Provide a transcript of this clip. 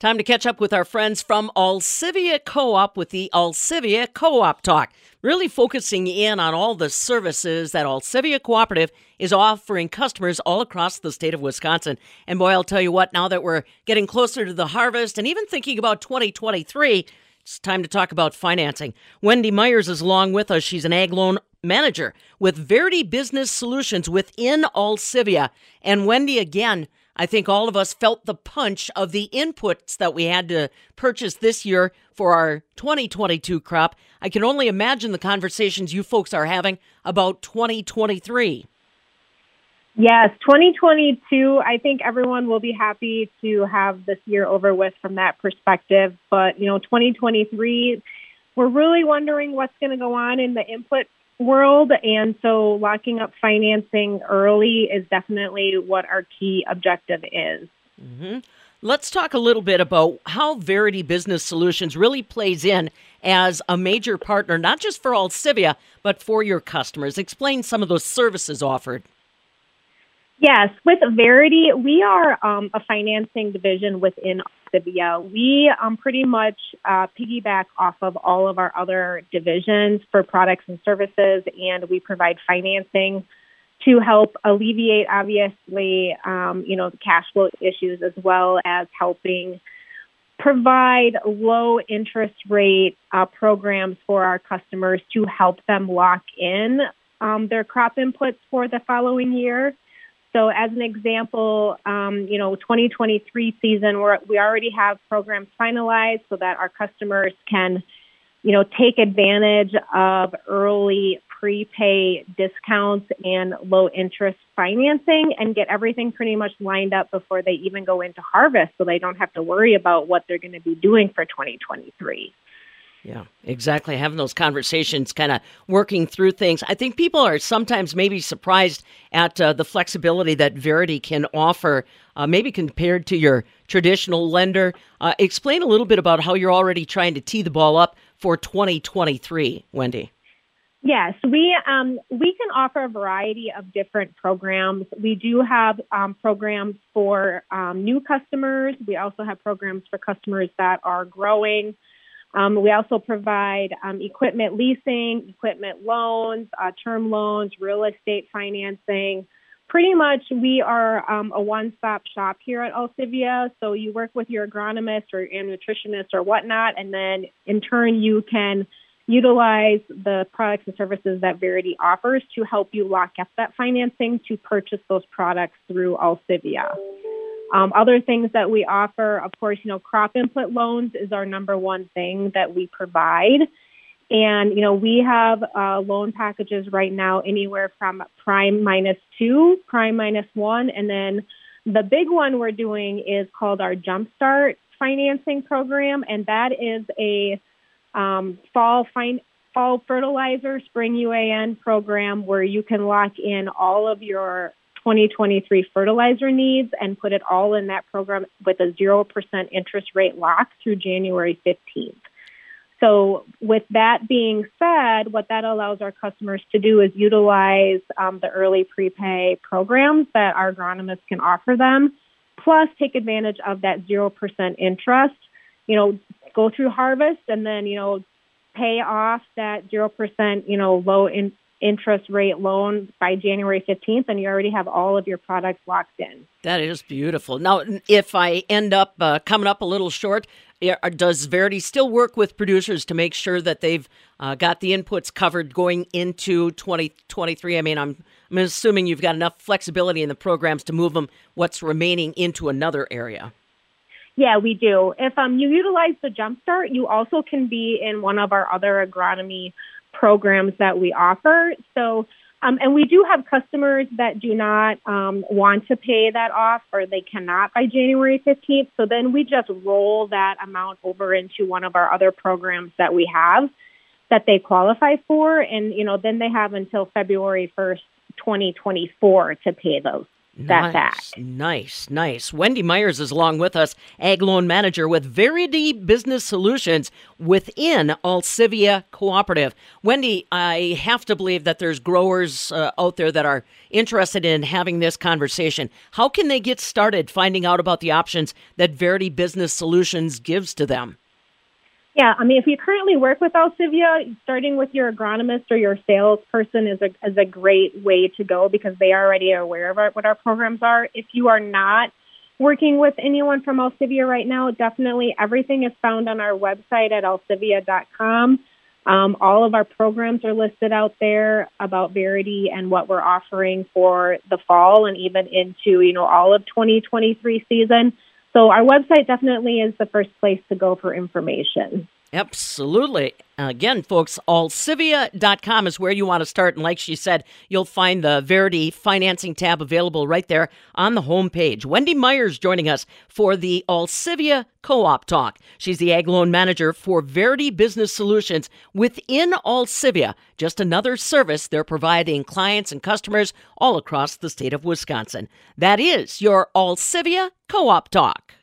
Time to catch up with our friends from Alcivia Co op with the Alcivia Co op Talk, really focusing in on all the services that Alcivia Cooperative is offering customers all across the state of Wisconsin. And boy, I'll tell you what, now that we're getting closer to the harvest and even thinking about 2023, it's time to talk about financing. Wendy Myers is along with us. She's an ag loan manager with Verity Business Solutions within Alcivia. And Wendy, again, I think all of us felt the punch of the inputs that we had to purchase this year for our 2022 crop. I can only imagine the conversations you folks are having about 2023. Yes, 2022, I think everyone will be happy to have this year over with from that perspective. But, you know, 2023, we're really wondering what's going to go on in the input world. And so locking up financing early is definitely what our key objective is. Mm-hmm. Let's talk a little bit about how Verity Business Solutions really plays in as a major partner, not just for Alcivia, but for your customers. Explain some of those services offered. Yes, with Verity, we are um, a financing division within Alcivia. We um, pretty much uh, piggyback off of all of our other divisions for products and services, and we provide financing to help alleviate, obviously, um, you know, the cash flow issues as well as helping provide low interest rate uh, programs for our customers to help them lock in um, their crop inputs for the following year. So, as an example, um, you know, 2023 season, we we already have programs finalized so that our customers can, you know, take advantage of early prepay discounts and low interest financing and get everything pretty much lined up before they even go into harvest so they don't have to worry about what they're going to be doing for 2023. Yeah, exactly. Having those conversations, kind of working through things. I think people are sometimes maybe surprised at uh, the flexibility that Verity can offer, uh, maybe compared to your traditional lender. Uh, explain a little bit about how you're already trying to tee the ball up for 2023, Wendy. Yes, we um, we can offer a variety of different programs. We do have um, programs for um, new customers. We also have programs for customers that are growing. Um, we also provide um, equipment leasing, equipment loans, uh, term loans, real estate financing. Pretty much, we are um, a one-stop shop here at Alcivia. So you work with your agronomist or your nutritionist or whatnot, and then in turn you can utilize the products and services that Verity offers to help you lock up that financing to purchase those products through Alcivia. Um, other things that we offer, of course, you know, crop input loans is our number one thing that we provide. And, you know, we have uh, loan packages right now anywhere from prime minus two, prime minus one, and then the big one we're doing is called our Jumpstart financing program, and that is a um, fall fall fertilizer spring UAN program where you can lock in all of your 2023 fertilizer needs and put it all in that program with a 0% interest rate lock through January 15th. So, with that being said, what that allows our customers to do is utilize um, the early prepay programs that our agronomists can offer them, plus take advantage of that 0% interest. You know, go through harvest and then, you know, pay off that 0%, you know, low in, interest rate loan by January 15th, and you already have all of your products locked in. That is beautiful. Now, if I end up uh, coming up a little short, does Verity still work with producers to make sure that they've uh, got the inputs covered going into 2023? I mean, I'm, I'm assuming you've got enough flexibility in the programs to move them what's remaining into another area. Yeah, we do. If um, you utilize the Jumpstart, you also can be in one of our other agronomy programs that we offer. So, um, and we do have customers that do not um, want to pay that off or they cannot by January 15th. So then we just roll that amount over into one of our other programs that we have that they qualify for. And, you know, then they have until February 1st, 2024 to pay those That's nice, that. Nice, nice. Wendy Myers is along with us, Ag Loan Manager with Verity Business Solutions within Alcivia Cooperative. Wendy, I have to believe that there's growers uh, out there that are interested in having this conversation. How can they get started finding out about the options that Verity Business Solutions gives to them? Yeah, I mean, if you currently work with Alcivia, starting with your agronomist or your salesperson is a is a great way to go because they are already aware of our, what our programs are. If you are not working with anyone from Alcivia right now, definitely everything is found on our website at alcivia.com. Um, all of our programs are listed out there about Verity and what we're offering for the fall and even into you know all of 2023 season. So our website definitely is the first place to go for information. Absolutely. Again, folks, alcivia.com is where you want to start. And like she said, you'll find the Verity financing tab available right there on the homepage. Wendy Myers joining us for the Alcivia Co op Talk. She's the Ag Loan Manager for Verity Business Solutions within Alcivia, just another service they're providing clients and customers all across the state of Wisconsin. That is your Alcivia Co op Talk.